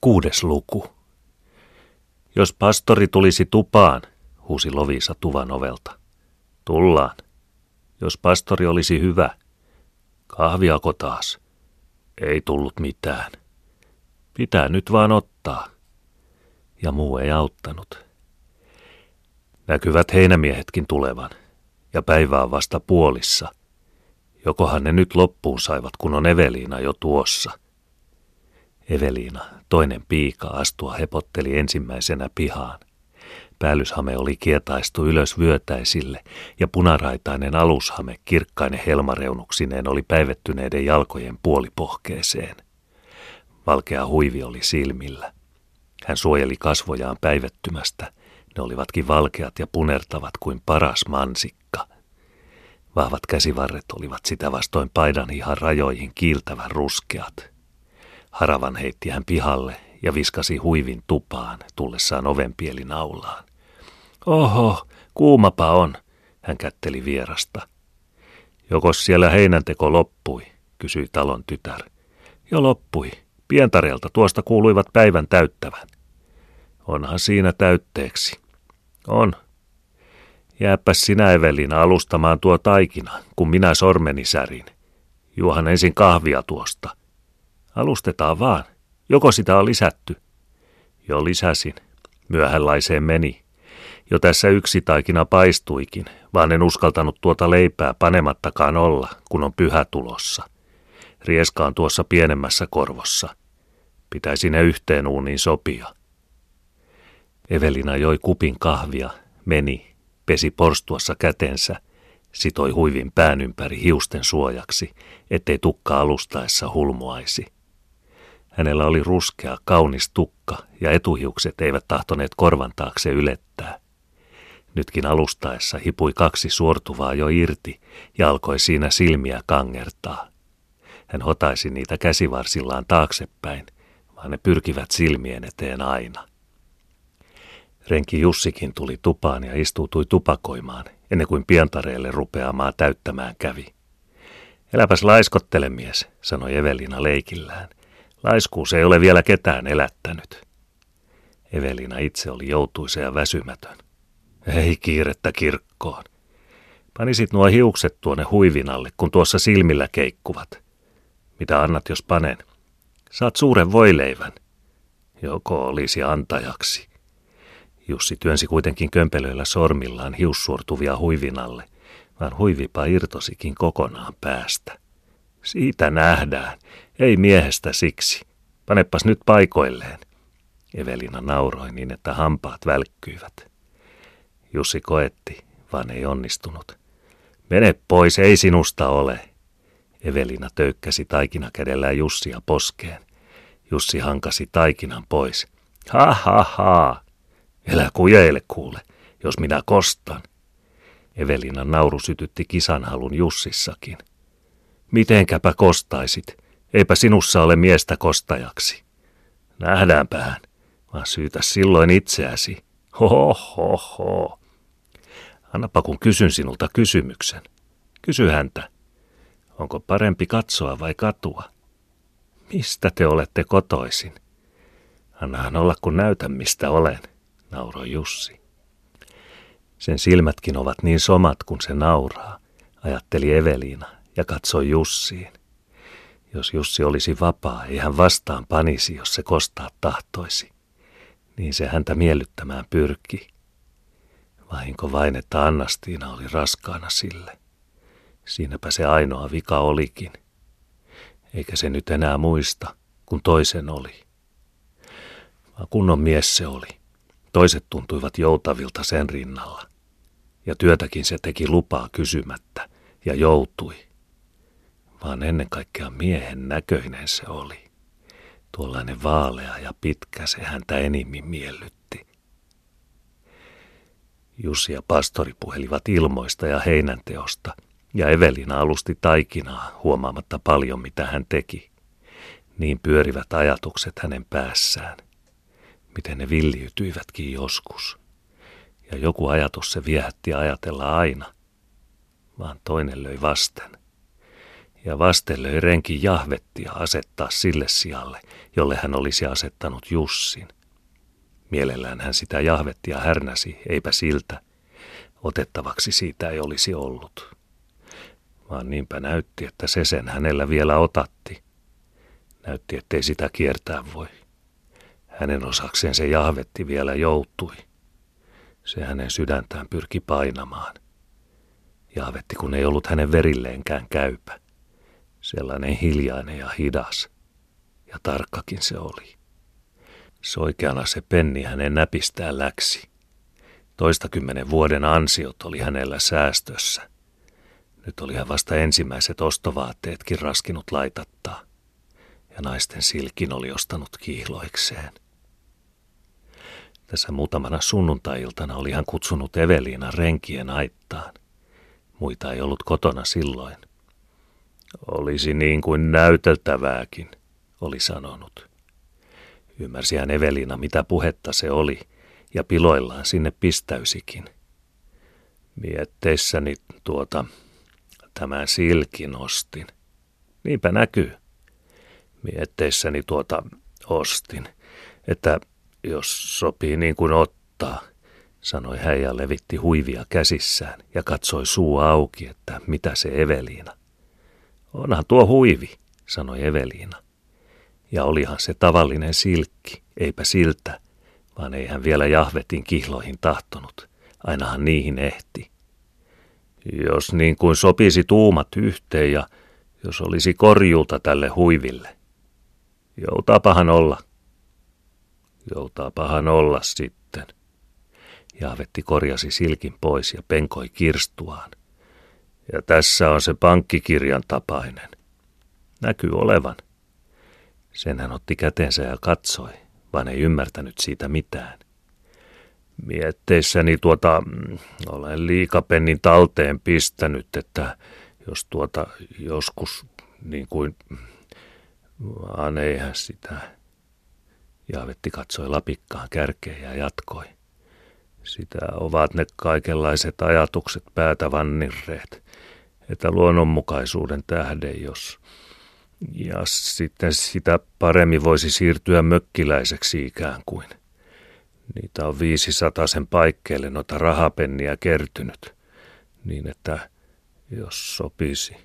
Kuudes luku. Jos pastori tulisi tupaan, huusi Lovisa tuvan ovelta. Tullaan. Jos pastori olisi hyvä. Kahviako taas? Ei tullut mitään. Pitää nyt vaan ottaa. Ja muu ei auttanut. Näkyvät heinämiehetkin tulevan, ja päivä on vasta puolissa. Jokohan ne nyt loppuun saivat, kun on Eveliina jo tuossa. Eveliina, toinen piika, astua hepotteli ensimmäisenä pihaan. Päällyshame oli kietaistu ylös vyötäisille ja punaraitainen alushame kirkkainen helmareunuksineen oli päivettyneiden jalkojen puolipohkeeseen. Valkea huivi oli silmillä. Hän suojeli kasvojaan päivettymästä. Ne olivatkin valkeat ja punertavat kuin paras mansikka. Vahvat käsivarret olivat sitä vastoin paidan ihan rajoihin kiiltävän ruskeat. Haravan heitti hän pihalle ja viskasi huivin tupaan tullessaan ovenpielin aulaan. Oho, kuumapa on, hän kätteli vierasta. Jokos siellä heinänteko loppui, kysyi talon tytär. Jo loppui. Pientareelta tuosta kuuluivat päivän täyttävän. Onhan siinä täytteeksi. On. Jääpäs sinä Evelina alustamaan tuo taikina, kun minä sormeni särin. Juohan ensin kahvia tuosta. Alustetaan vaan. Joko sitä on lisätty? Jo lisäsin. Myöhänlaiseen meni. Jo tässä yksi taikina paistuikin, vaan en uskaltanut tuota leipää panemattakaan olla, kun on pyhä tulossa. Rieska on tuossa pienemmässä korvossa. Pitäisi ne yhteen uuniin sopia. Evelina joi kupin kahvia, meni, pesi porstuassa kätensä, sitoi huivin pään ympäri hiusten suojaksi, ettei tukka alustaessa hulmuaisi. Hänellä oli ruskea, kaunis tukka ja etuhiukset eivät tahtoneet korvan taakse ylettää. Nytkin alustaessa hipui kaksi suortuvaa jo irti ja alkoi siinä silmiä kangertaa. Hän hotaisi niitä käsivarsillaan taaksepäin, vaan ne pyrkivät silmien eteen aina. Renki Jussikin tuli tupaan ja istuutui tupakoimaan, ennen kuin pientareelle rupeamaan täyttämään kävi. Eläpäs laiskottele mies, sanoi Evelina leikillään. Laiskuus ei ole vielä ketään elättänyt. Evelina itse oli joutuisa ja väsymätön. Ei kiirettä kirkkoon. Panisit nuo hiukset tuonne huivinalle, kun tuossa silmillä keikkuvat. Mitä annat, jos panen? Saat suuren voileivän. Joko olisi antajaksi. Jussi työnsi kuitenkin kömpelöillä sormillaan hiussuortuvia huivinalle, vaan huivipa irtosikin kokonaan päästä. Siitä nähdään. Ei miehestä siksi. Panepas nyt paikoilleen. Evelina nauroi niin, että hampaat välkkyivät. Jussi koetti, vaan ei onnistunut. Mene pois, ei sinusta ole. Evelina töykkäsi taikina kädellään Jussia poskeen. Jussi hankasi taikinan pois. Ha ha ha. Elä kujeile kuule, jos minä kostan. Evelina nauru sytytti kisanhalun Jussissakin. Mitenkäpä kostaisit? Eipä sinussa ole miestä kostajaksi. Nähdäänpähän, vaan syytä silloin itseäsi. Ho, ho, ho. Annapa kun kysyn sinulta kysymyksen. Kysy häntä. Onko parempi katsoa vai katua? Mistä te olette kotoisin? Annahan olla kun näytän mistä olen, nauroi Jussi. Sen silmätkin ovat niin somat kuin se nauraa, ajatteli Eveliina ja katsoi Jussiin. Jos Jussi olisi vapaa, ei hän vastaan panisi, jos se kostaa tahtoisi. Niin se häntä miellyttämään pyrki. Vahinko vain, että Annastiina oli raskaana sille. Siinäpä se ainoa vika olikin. Eikä se nyt enää muista, kun toisen oli. Vaan kunnon mies se oli. Toiset tuntuivat joutavilta sen rinnalla. Ja työtäkin se teki lupaa kysymättä ja joutui vaan ennen kaikkea miehen näköinen se oli. Tuollainen vaalea ja pitkä se häntä enimmin miellytti. Jussi ja pastori puhelivat ilmoista ja heinänteosta, ja Evelina alusti taikinaa huomaamatta paljon mitä hän teki. Niin pyörivät ajatukset hänen päässään, miten ne villiytyivätkin joskus. Ja joku ajatus se viehätti ajatella aina, vaan toinen löi vasten ja vastelöi renki jahvettia asettaa sille sijalle, jolle hän olisi asettanut Jussin. Mielellään hän sitä jahvettia härnäsi, eipä siltä. Otettavaksi siitä ei olisi ollut. Vaan niinpä näytti, että se sen hänellä vielä otatti. Näytti, ettei sitä kiertää voi. Hänen osakseen se jahvetti vielä joutui. Se hänen sydäntään pyrki painamaan. Jahvetti, kun ei ollut hänen verilleenkään käypä. Sellainen hiljainen ja hidas. Ja tarkkakin se oli. Soikeana se penni hänen näpistään läksi. Toistakymmen vuoden ansiot oli hänellä säästössä. Nyt oli hän vasta ensimmäiset ostovaatteetkin raskinut laitattaa. Ja naisten silkin oli ostanut kihloikseen. Tässä muutamana sunnuntai-iltana oli hän kutsunut Eveliina renkien aittaan. Muita ei ollut kotona silloin. Olisi niin kuin näyteltävääkin, oli sanonut. Ymmärsi hän Evelina, mitä puhetta se oli, ja piloillaan sinne pistäysikin. Mietteissäni tuota, tämän silkin ostin. Niinpä näkyy. Mietteissäni tuota ostin, että jos sopii niin kuin ottaa, sanoi hän ja levitti huivia käsissään ja katsoi suu auki, että mitä se Eveliina. Onhan tuo huivi, sanoi Eveliina. Ja olihan se tavallinen silkki, eipä siltä, vaan ei hän vielä jahvetin kihloihin tahtonut. Ainahan niihin ehti. Jos niin kuin sopisi tuumat yhteen ja jos olisi korjulta tälle huiville. Joutaapahan olla. Joutaapahan olla sitten. Jahvetti korjasi silkin pois ja penkoi kirstuaan. Ja tässä on se pankkikirjan tapainen. Näkyy olevan. Sen hän otti käteensä ja katsoi, vaan ei ymmärtänyt siitä mitään. Mietteissäni tuota, mm, olen liikapennin talteen pistänyt, että jos tuota joskus niin kuin, vaan eihän sitä. Jaavetti katsoi lapikkaan kärkeen ja jatkoi. Sitä ovat ne kaikenlaiset ajatukset päätä vannirreet, että luonnonmukaisuuden tähden, jos ja sitten sitä paremmin voisi siirtyä mökkiläiseksi ikään kuin. Niitä on 500 sen paikkeelle noita rahapenniä kertynyt, niin että jos sopisi.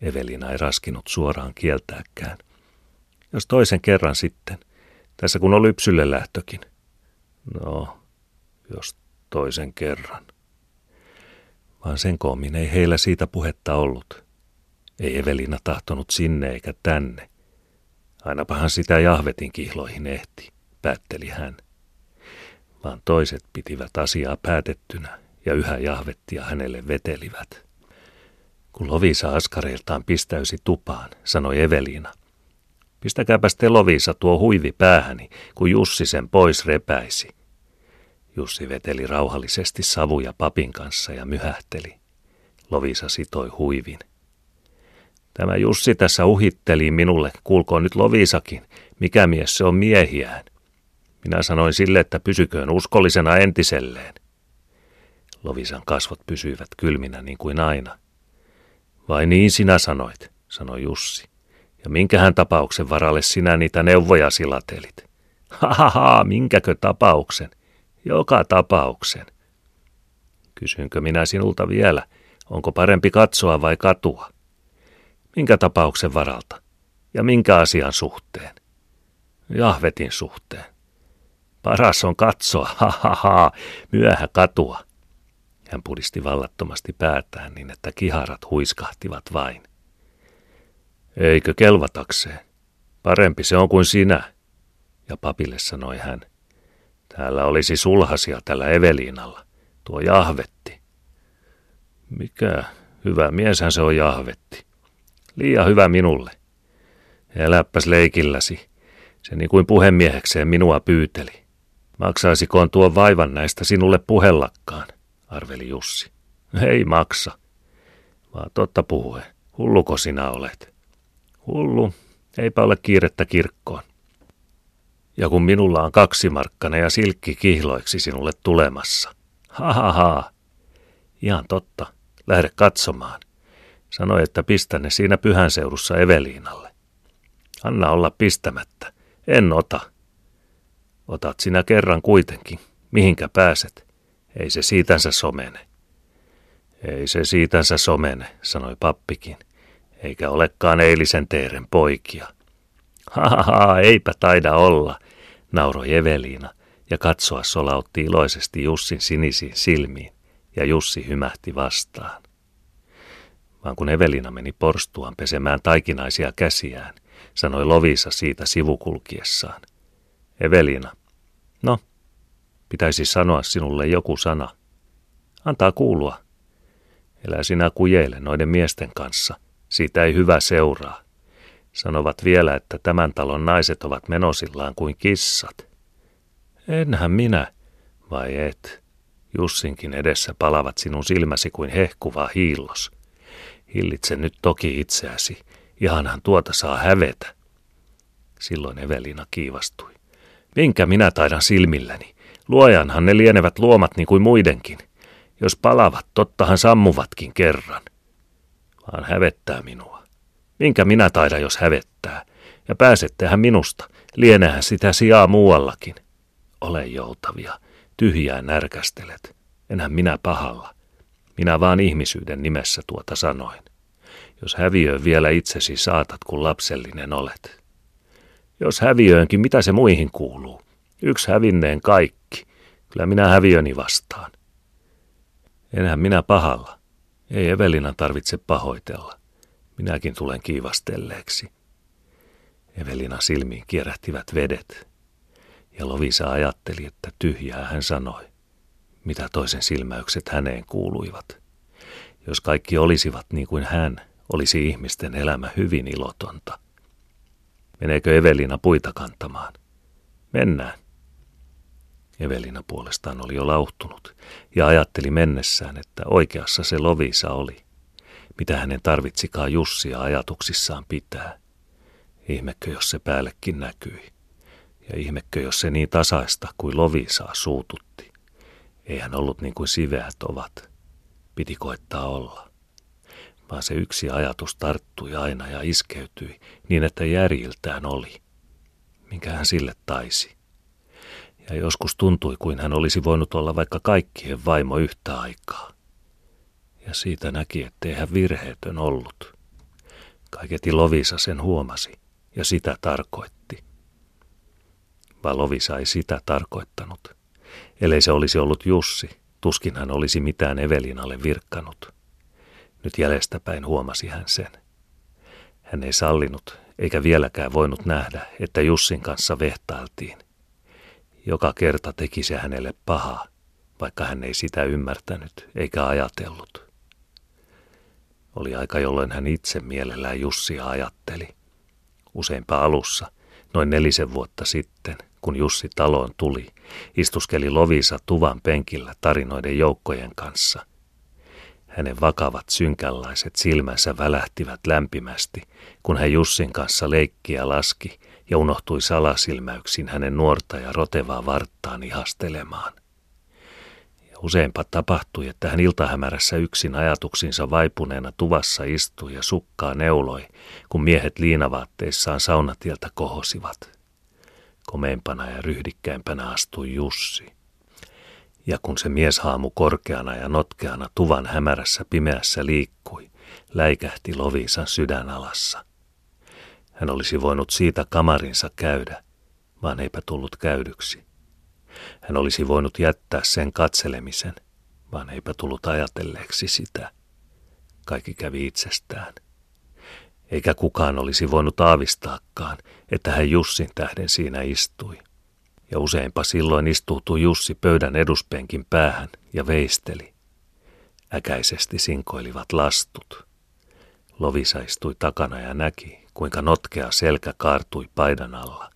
Evelina ei raskinut suoraan kieltääkään. Jos toisen kerran sitten, tässä kun on lypsylle lähtökin. No, jos toisen kerran. Vaan sen koomin ei heillä siitä puhetta ollut. Ei Evelina tahtonut sinne eikä tänne. Ainapahan sitä jahvetin kihloihin ehti, päätteli hän. Vaan toiset pitivät asiaa päätettynä ja yhä jahvettia hänelle vetelivät. Kun Lovisa askareiltaan pistäysi tupaan, sanoi Evelina. Pistäkääpäs te Lovisa tuo huivi päähäni, kun Jussi sen pois repäisi. Jussi veteli rauhallisesti savuja papin kanssa ja myhähteli. Lovisa sitoi huivin. Tämä Jussi tässä uhitteli minulle, kuulkoon nyt Lovisakin, mikä mies se on miehiään. Minä sanoin sille, että pysyköön uskollisena entiselleen. Lovisan kasvot pysyivät kylminä niin kuin aina. Vai niin sinä sanoit, sanoi Jussi. Ja minkähän tapauksen varalle sinä niitä neuvoja silatelit? Ha, minkäkö tapauksen? Joka tapauksen. Kysynkö minä sinulta vielä, onko parempi katsoa vai katua? Minkä tapauksen varalta? Ja minkä asian suhteen? Jahvetin suhteen. Paras on katsoa, ha ha ha, myöhä katua. Hän pudisti vallattomasti päätään niin, että kiharat huiskahtivat vain. Eikö kelvatakseen? Parempi se on kuin sinä. Ja papille sanoi hän. Täällä olisi sulhasia tällä Eveliinalla. Tuo jahvetti. Mikä hyvä mieshän se on jahvetti. Liian hyvä minulle. Eläppäs leikilläsi. Se niin kuin puhemiehekseen minua pyyteli. Maksaisikoon tuo vaivan näistä sinulle puhellakkaan, arveli Jussi. Ei maksa. Vaan totta puhue, hulluko sinä olet? Hullu, eipä ole kiirettä kirkkoon. Ja kun minulla on kaksi markkana ja silkki kihloiksi sinulle tulemassa. Ha ha ha. Ihan totta, lähde katsomaan. Sanoi, että pistä ne siinä pyhän seudussa Eveliinalle. Anna olla pistämättä. En ota. Otat sinä kerran kuitenkin. Mihinkä pääset? Ei se siitänsä somene. Ei se siitänsä somene, sanoi pappikin, eikä olekaan eilisen teeren poikia. Ha, eipä taida olla, nauroi Eveliina ja katsoa solautti iloisesti Jussin sinisiin silmiin ja Jussi hymähti vastaan. Vaan kun Evelina meni porstuaan pesemään taikinaisia käsiään, sanoi Lovisa siitä sivukulkiessaan. Evelina, no, pitäisi sanoa sinulle joku sana. Antaa kuulua. Elä sinä kujeile noiden miesten kanssa, siitä ei hyvä seuraa. Sanovat vielä, että tämän talon naiset ovat menosillaan kuin kissat. Enhän minä, vai et? Jussinkin edessä palavat sinun silmäsi kuin hehkuva hiillos. Hillitse nyt toki itseäsi, ihanhan tuota saa hävetä. Silloin Evelina kiivastui. Minkä minä taidan silmilläni? Luojanhan ne lienevät luomat niin kuin muidenkin. Jos palavat, tottahan sammuvatkin kerran. Vaan hävettää minua. Minkä minä taidan, jos hävettää? Ja pääsettehän minusta, lienehän sitä sijaa muuallakin. Ole joutavia, tyhjää närkästelet. Enhän minä pahalla. Minä vaan ihmisyyden nimessä tuota sanoin. Jos häviöön vielä itsesi saatat, kun lapsellinen olet. Jos häviöönkin, mitä se muihin kuuluu? Yksi hävinneen kaikki. Kyllä minä häviöni vastaan. Enhän minä pahalla. Ei Evelina tarvitse pahoitella. Minäkin tulen kiivastelleeksi. Evelina silmiin kierähtivät vedet. Ja Lovisa ajatteli, että tyhjää hän sanoi. Mitä toisen silmäykset häneen kuuluivat. Jos kaikki olisivat niin kuin hän, olisi ihmisten elämä hyvin ilotonta. Meneekö Evelina puita kantamaan? Mennään. Evelina puolestaan oli jo lauhtunut ja ajatteli mennessään, että oikeassa se Lovisa oli. Mitä hänen tarvitsikaan Jussia ajatuksissaan pitää. Ihmekö, jos se päällekin näkyi. Ja ihmekö, jos se niin tasaista kuin Lovisaa suututti. Ei hän ollut niin kuin siveät ovat. Piti koittaa olla. Vaan se yksi ajatus tarttui aina ja iskeytyi niin, että järjiltään oli. Minkä hän sille taisi ja joskus tuntui kuin hän olisi voinut olla vaikka kaikkien vaimo yhtä aikaa. Ja siitä näki, ettei hän virheetön ollut. Kaiketi Lovisa sen huomasi, ja sitä tarkoitti. Vaan Lovisa ei sitä tarkoittanut. Ellei se olisi ollut Jussi, tuskin hän olisi mitään Evelinalle virkkanut. Nyt jäljestäpäin huomasi hän sen. Hän ei sallinut, eikä vieläkään voinut nähdä, että Jussin kanssa vehtailtiin. Joka kerta teki se hänelle pahaa, vaikka hän ei sitä ymmärtänyt eikä ajatellut. Oli aika, jolloin hän itse mielellään Jussia ajatteli. Useinpa alussa, noin nelisen vuotta sitten, kun Jussi taloon tuli, istuskeli Lovisa tuvan penkillä tarinoiden joukkojen kanssa. Hänen vakavat synkänlaiset silmänsä välähtivät lämpimästi, kun hän Jussin kanssa leikkiä laski ja unohtui salasilmäyksin hänen nuorta ja rotevaa varttaan ihastelemaan. Ja useinpa tapahtui, että hän iltahämärässä yksin ajatuksinsa vaipuneena tuvassa istui ja sukkaa neuloi, kun miehet liinavaatteissaan saunatieltä kohosivat. Komeimpana ja ryhdikkäimpänä astui Jussi. Ja kun se mieshaamu korkeana ja notkeana tuvan hämärässä pimeässä liikkui, läikähti Lovisan sydänalassa – hän olisi voinut siitä kamarinsa käydä, vaan eipä tullut käydyksi. Hän olisi voinut jättää sen katselemisen, vaan eipä tullut ajatelleeksi sitä. Kaikki kävi itsestään. Eikä kukaan olisi voinut aavistaakaan, että hän Jussin tähden siinä istui. Ja useinpa silloin istuutui Jussi pöydän eduspenkin päähän ja veisteli. Äkäisesti sinkoilivat lastut. Lovisa istui takana ja näki, kuinka notkea selkä kaartui paidan alla.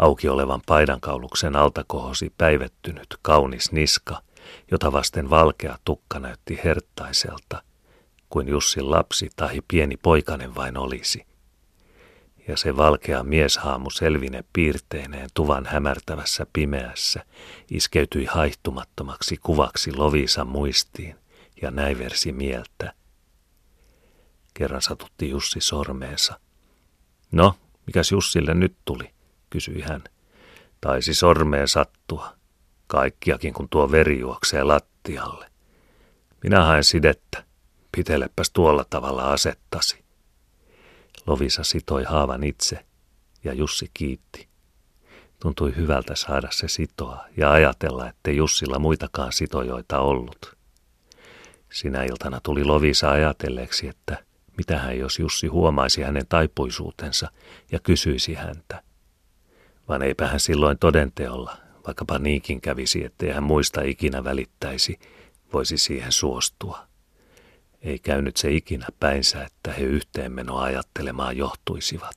Auki olevan paidankauluksen alta kohosi päivettynyt, kaunis niska, jota vasten valkea tukka näytti herttaiselta, kuin Jussin lapsi tai pieni poikanen vain olisi. Ja se valkea mieshaamu selvine piirteineen tuvan hämärtävässä pimeässä iskeytyi haihtumattomaksi kuvaksi Lovisan muistiin ja näiversi mieltä – Kerran satutti Jussi sormeensa. No, mikäs Jussille nyt tuli, kysyi hän. Taisi sormeen sattua. Kaikkiakin, kun tuo veri juoksee lattialle. Minä haen sidettä. Pitelepäs tuolla tavalla asettasi. Lovisa sitoi haavan itse ja Jussi kiitti. Tuntui hyvältä saada se sitoa ja ajatella, ettei Jussilla muitakaan sitojoita ollut. Sinä iltana tuli Lovisa ajatelleeksi, että mitähän jos Jussi huomaisi hänen taipuisuutensa ja kysyisi häntä. Vaan eipä hän silloin todenteolla, vaikkapa niinkin kävisi, ettei hän muista ikinä välittäisi, voisi siihen suostua. Ei käynyt se ikinä päinsä, että he yhteenmenoa ajattelemaan johtuisivat.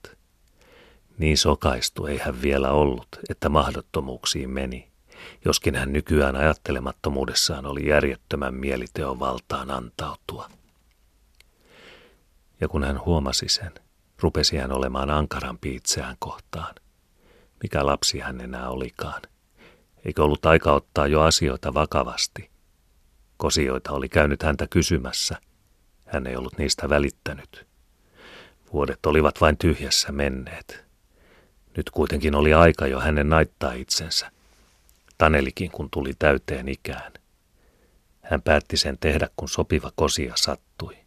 Niin sokaistu ei hän vielä ollut, että mahdottomuuksiin meni, joskin hän nykyään ajattelemattomuudessaan oli järjettömän mieliteon valtaan antautua. Ja kun hän huomasi sen, rupesi hän olemaan ankarampi itseään kohtaan. Mikä lapsi hän enää olikaan? Eikö ollut aika ottaa jo asioita vakavasti? Kosioita oli käynyt häntä kysymässä. Hän ei ollut niistä välittänyt. Vuodet olivat vain tyhjässä menneet. Nyt kuitenkin oli aika jo hänen naittaa itsensä. Tanelikin kun tuli täyteen ikään. Hän päätti sen tehdä, kun sopiva kosia sattui.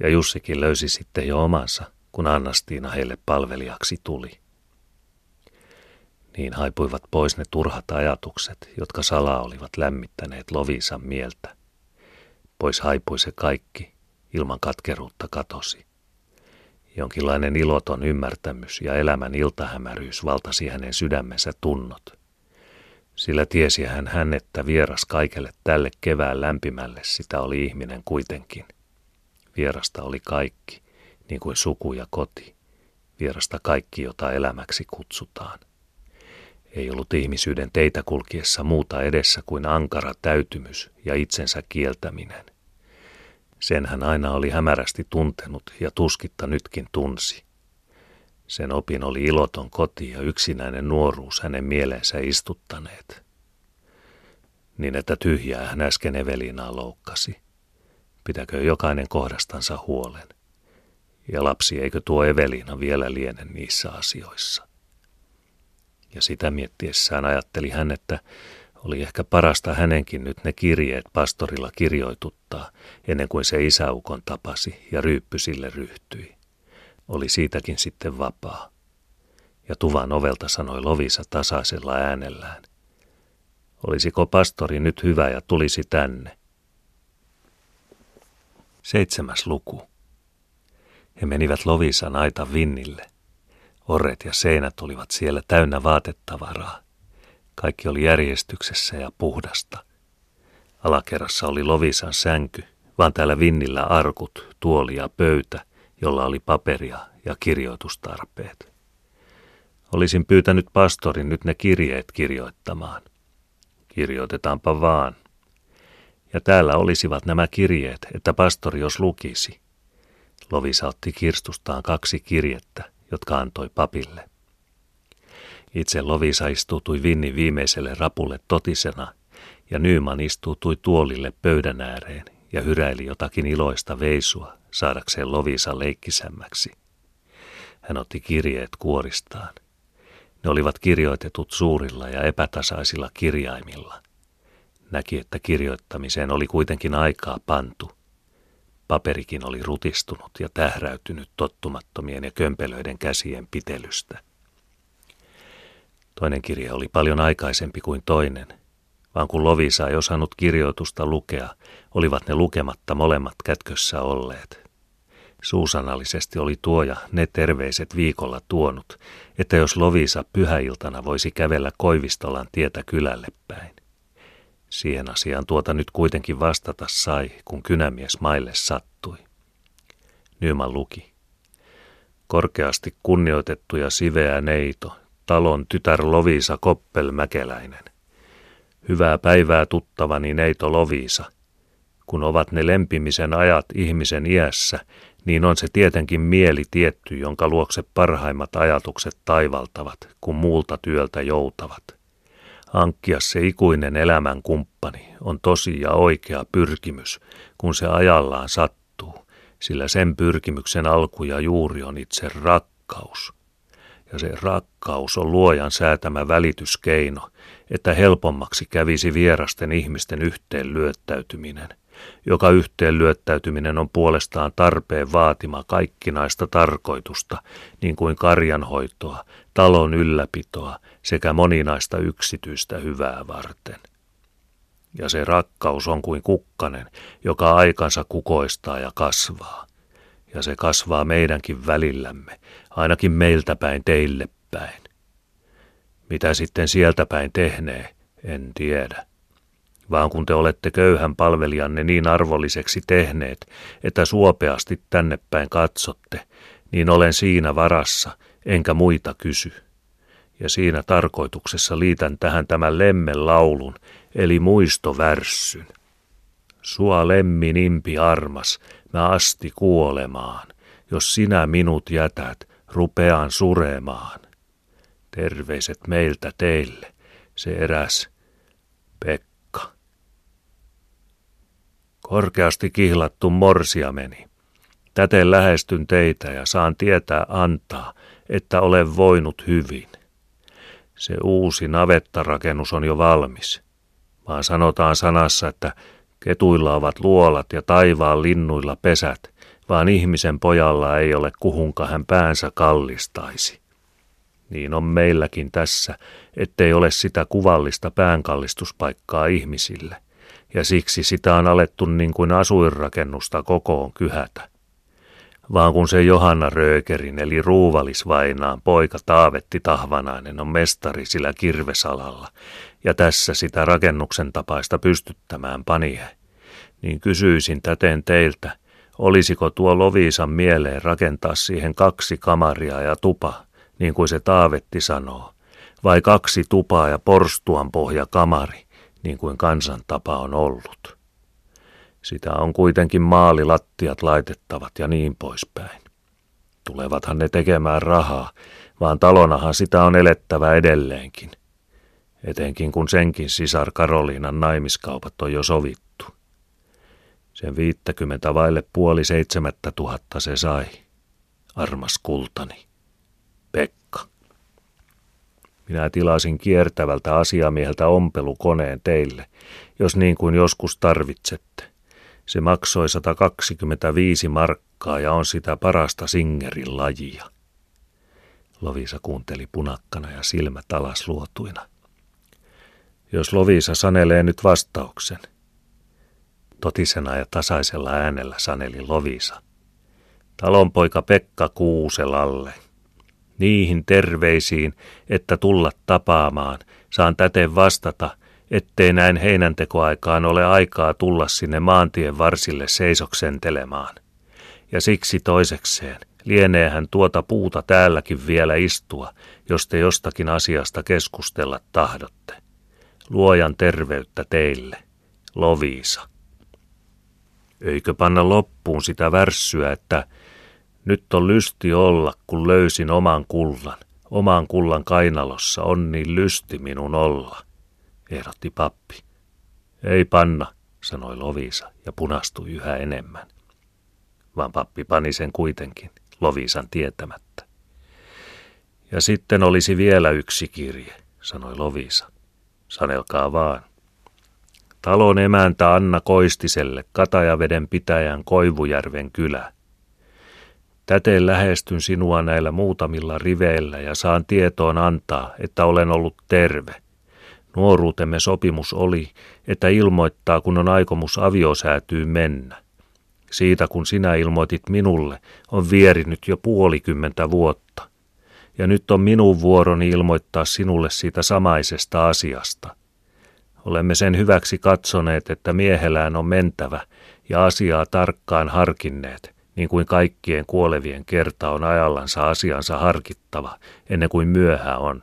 Ja Jussikin löysi sitten jo omansa, kun Annastiina heille palvelijaksi tuli. Niin haipuivat pois ne turhat ajatukset, jotka salaa olivat lämmittäneet Lovisan mieltä. Pois haipui se kaikki, ilman katkeruutta katosi. Jonkinlainen iloton ymmärtämys ja elämän iltahämäryys valtasi hänen sydämensä tunnot. Sillä tiesi hän hän, että vieras kaikelle tälle kevään lämpimälle sitä oli ihminen kuitenkin. Vierasta oli kaikki, niin kuin suku ja koti. Vierasta kaikki, jota elämäksi kutsutaan. Ei ollut ihmisyyden teitä kulkiessa muuta edessä kuin ankara täytymys ja itsensä kieltäminen. Sen hän aina oli hämärästi tuntenut ja tuskitta nytkin tunsi. Sen opin oli iloton koti ja yksinäinen nuoruus hänen mieleensä istuttaneet. Niin että tyhjää hän äsken Evelinaa loukkasi. Pitäkö jokainen kohdastansa huolen. Ja lapsi eikö tuo Evelina vielä liene niissä asioissa. Ja sitä miettiessään ajatteli hän, että oli ehkä parasta hänenkin nyt ne kirjeet pastorilla kirjoituttaa, ennen kuin se isäukon tapasi ja ryyppy sille ryhtyi. Oli siitäkin sitten vapaa. Ja tuvan ovelta sanoi Lovisa tasaisella äänellään. Olisiko pastori nyt hyvä ja tulisi tänne? Seitsemäs luku. He menivät Lovisan aita vinnille. Orret ja seinät olivat siellä täynnä vaatetavaraa. Kaikki oli järjestyksessä ja puhdasta. Alakerrassa oli Lovisan sänky, vaan täällä vinnillä arkut, tuoli ja pöytä, jolla oli paperia ja kirjoitustarpeet. Olisin pyytänyt pastorin nyt ne kirjeet kirjoittamaan. Kirjoitetaanpa vaan. Ja täällä olisivat nämä kirjeet, että pastori jos lukisi. Lovisa otti kirstustaan kaksi kirjettä, jotka antoi papille. Itse Lovisa istuutui Vinnin viimeiselle rapulle totisena, ja Nyyman istuutui tuolille pöydän ääreen ja hyräili jotakin iloista veisua saadakseen Lovisa leikkisämmäksi. Hän otti kirjeet kuoristaan. Ne olivat kirjoitetut suurilla ja epätasaisilla kirjaimilla. Näki, että kirjoittamiseen oli kuitenkin aikaa pantu. Paperikin oli rutistunut ja tähräytynyt tottumattomien ja kömpelöiden käsien pitelystä. Toinen kirje oli paljon aikaisempi kuin toinen, vaan kun Lovisa ei osannut kirjoitusta lukea, olivat ne lukematta molemmat kätkössä olleet. Suusanallisesti oli tuoja ne terveiset viikolla tuonut, että jos Lovisa pyhäiltana voisi kävellä Koivistolan tietä kylälle päin. Siihen asiaan tuota nyt kuitenkin vastata sai, kun kynämies maille sattui. Nyman luki. Korkeasti kunnioitettu ja siveä neito, talon tytär Lovisa Koppel-Mäkeläinen. Hyvää päivää tuttavani neito Lovisa. Kun ovat ne lempimisen ajat ihmisen iässä, niin on se tietenkin mieli tietty, jonka luokse parhaimmat ajatukset taivaltavat, kun muulta työltä joutavat. Hankkia se ikuinen elämän kumppani on tosi ja oikea pyrkimys, kun se ajallaan sattuu, sillä sen pyrkimyksen alku ja juuri on itse rakkaus. Ja se rakkaus on luojan säätämä välityskeino, että helpommaksi kävisi vierasten ihmisten yhteen lyöttäytyminen, joka yhteen lyöttäytyminen on puolestaan tarpeen vaatima kaikkinaista tarkoitusta, niin kuin karjanhoitoa, talon ylläpitoa sekä moninaista yksityistä hyvää varten. Ja se rakkaus on kuin kukkanen, joka aikansa kukoistaa ja kasvaa. Ja se kasvaa meidänkin välillämme, ainakin meiltä päin teille päin. Mitä sitten sieltä päin tehnee, en tiedä. Vaan kun te olette köyhän palvelijanne niin arvolliseksi tehneet, että suopeasti tänne päin katsotte, niin olen siinä varassa, enkä muita kysy. Ja siinä tarkoituksessa liitän tähän tämän laulun, eli muistovärssyn. Sua lemmin impi armas, mä asti kuolemaan. Jos sinä minut jätät, rupean suremaan. Terveiset meiltä teille, se eräs Pekka. Korkeasti kihlattu morsia meni. Täten lähestyn teitä ja saan tietää antaa, että olen voinut hyvin. Se uusi navettarakennus on jo valmis, vaan sanotaan sanassa, että ketuilla ovat luolat ja taivaan linnuilla pesät, vaan ihmisen pojalla ei ole kuhunka hän päänsä kallistaisi. Niin on meilläkin tässä, ettei ole sitä kuvallista päänkallistuspaikkaa ihmisille, ja siksi sitä on alettu niin kuin asuinrakennusta kokoon kyhätä vaan kun se Johanna Röökerin eli Ruuvalisvainaan poika Taavetti Tahvanainen on mestari sillä kirvesalalla, ja tässä sitä rakennuksen tapaista pystyttämään panie, niin kysyisin täten teiltä, olisiko tuo Loviisan mieleen rakentaa siihen kaksi kamaria ja tupa, niin kuin se Taavetti sanoo, vai kaksi tupaa ja porstuan pohja kamari, niin kuin kansan tapa on ollut. Sitä on kuitenkin maalilattiat laitettavat ja niin poispäin. Tulevathan ne tekemään rahaa, vaan talonahan sitä on elettävä edelleenkin. Etenkin kun senkin sisar Karoliinan naimiskaupat on jo sovittu. Sen viittäkymmentä vaille puoli seitsemättä tuhatta se sai. Armas kultani. Pekka. Minä tilasin kiertävältä asiamieheltä ompelukoneen teille, jos niin kuin joskus tarvitsette. Se maksoi 125 markkaa ja on sitä parasta Singerin lajia. Lovisa kuunteli punakkana ja silmät alas luotuina. Jos Lovisa sanelee nyt vastauksen. Totisena ja tasaisella äänellä saneli Lovisa. Talonpoika Pekka Kuuselalle. Niihin terveisiin, että tulla tapaamaan, saan täten vastata, ettei näin heinäntekoaikaan ole aikaa tulla sinne maantien varsille seisoksentelemaan. Ja siksi toisekseen, lieneehän tuota puuta täälläkin vielä istua, jos te jostakin asiasta keskustella tahdotte. Luojan terveyttä teille, Loviisa. Eikö panna loppuun sitä värssyä, että nyt on lysti olla, kun löysin oman kullan. Oman kullan kainalossa on niin lysti minun olla ehdotti pappi. Ei panna, sanoi Lovisa ja punastui yhä enemmän. Vaan pappi pani sen kuitenkin, Lovisan tietämättä. Ja sitten olisi vielä yksi kirje, sanoi Lovisa. Sanelkaa vaan. Talon emäntä Anna Koistiselle, Katajaveden pitäjän Koivujärven kylä. Täteen lähestyn sinua näillä muutamilla riveillä ja saan tietoon antaa, että olen ollut terve – Nuoruutemme sopimus oli, että ilmoittaa, kun on aikomus aviosäätyyn mennä. Siitä, kun sinä ilmoitit minulle, on vierinyt jo puolikymmentä vuotta. Ja nyt on minun vuoroni ilmoittaa sinulle siitä samaisesta asiasta. Olemme sen hyväksi katsoneet, että miehelään on mentävä ja asiaa tarkkaan harkinneet, niin kuin kaikkien kuolevien kerta on ajallansa asiansa harkittava, ennen kuin myöhä on.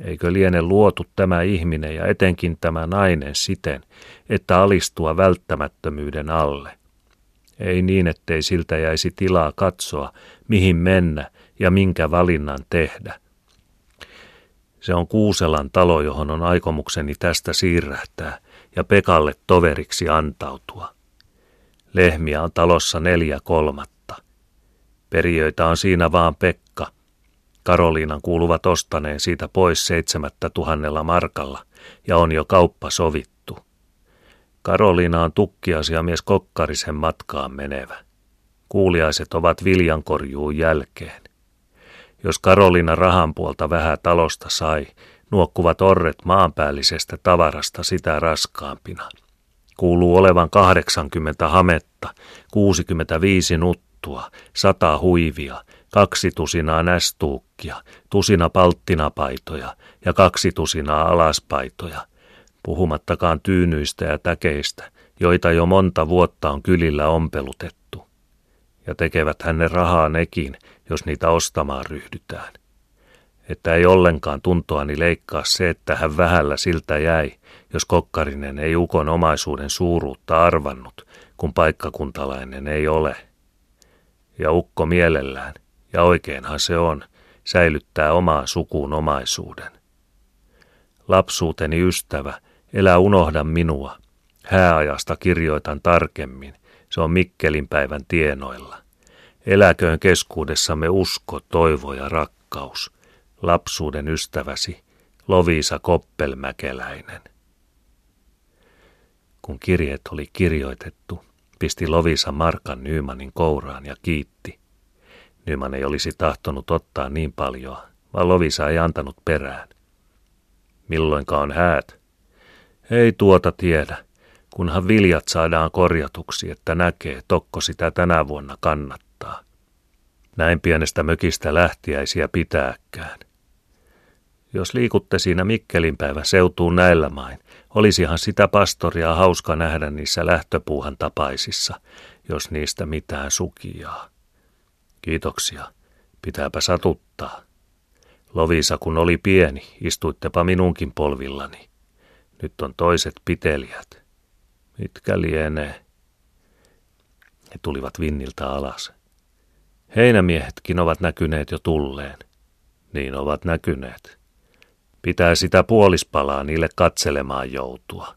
Eikö liene luotu tämä ihminen ja etenkin tämä nainen siten, että alistua välttämättömyyden alle? Ei niin, ettei siltä jäisi tilaa katsoa, mihin mennä ja minkä valinnan tehdä. Se on Kuuselan talo, johon on aikomukseni tästä siirrähtää ja Pekalle toveriksi antautua. Lehmiä on talossa neljä kolmatta. Perijöitä on siinä vaan Pekka. Karoliinan kuuluvat ostaneen siitä pois seitsemättä tuhannella markalla ja on jo kauppa sovittu. Karoliina on tukkiasiamies Kokkarisen matkaan menevä. Kuuliaiset ovat viljankorjuun jälkeen. Jos Karolina rahan puolta vähän talosta sai, nuokkuvat orret maanpäällisestä tavarasta sitä raskaampina. Kuuluu olevan 80 hametta, 65 nuttua, sata huivia, kaksi tusinaa nästuukkia, tusina palttinapaitoja ja kaksi tusinaa alaspaitoja, puhumattakaan tyynyistä ja täkeistä, joita jo monta vuotta on kylillä ompelutettu. Ja tekevät hänne rahaa nekin, jos niitä ostamaan ryhdytään. Että ei ollenkaan tuntoani leikkaa se, että hän vähällä siltä jäi, jos Kokkarinen ei ukon omaisuuden suuruutta arvannut, kun paikkakuntalainen ei ole. Ja ukko mielellään, ja oikeinhan se on, säilyttää omaa sukuun omaisuuden. Lapsuuteni ystävä, elä unohda minua. Hääajasta kirjoitan tarkemmin, se on Mikkelin päivän tienoilla. Eläköön keskuudessamme usko, toivo ja rakkaus. Lapsuuden ystäväsi, Loviisa Koppelmäkeläinen. Kun kirjeet oli kirjoitettu, pisti Lovisa Markan Nymanin kouraan ja kiitti. Nyman ei olisi tahtonut ottaa niin paljon, vaan Lovisa ei antanut perään. Milloinka on häät? Ei tuota tiedä, kunhan viljat saadaan korjatuksi, että näkee, tokko sitä tänä vuonna kannattaa. Näin pienestä mökistä lähtiäisiä pitääkään. Jos liikutte siinä Mikkelin päivä seutuun näillä main, olisihan sitä pastoria hauska nähdä niissä lähtöpuuhan tapaisissa, jos niistä mitään sukiaa. Kiitoksia. Pitääpä satuttaa. Lovisa, kun oli pieni, istuittepa minunkin polvillani. Nyt on toiset pitelijät. Mitkä lienee? He tulivat vinniltä alas. Heinämiehetkin ovat näkyneet jo tulleen. Niin ovat näkyneet. Pitää sitä puolispalaa niille katselemaan joutua.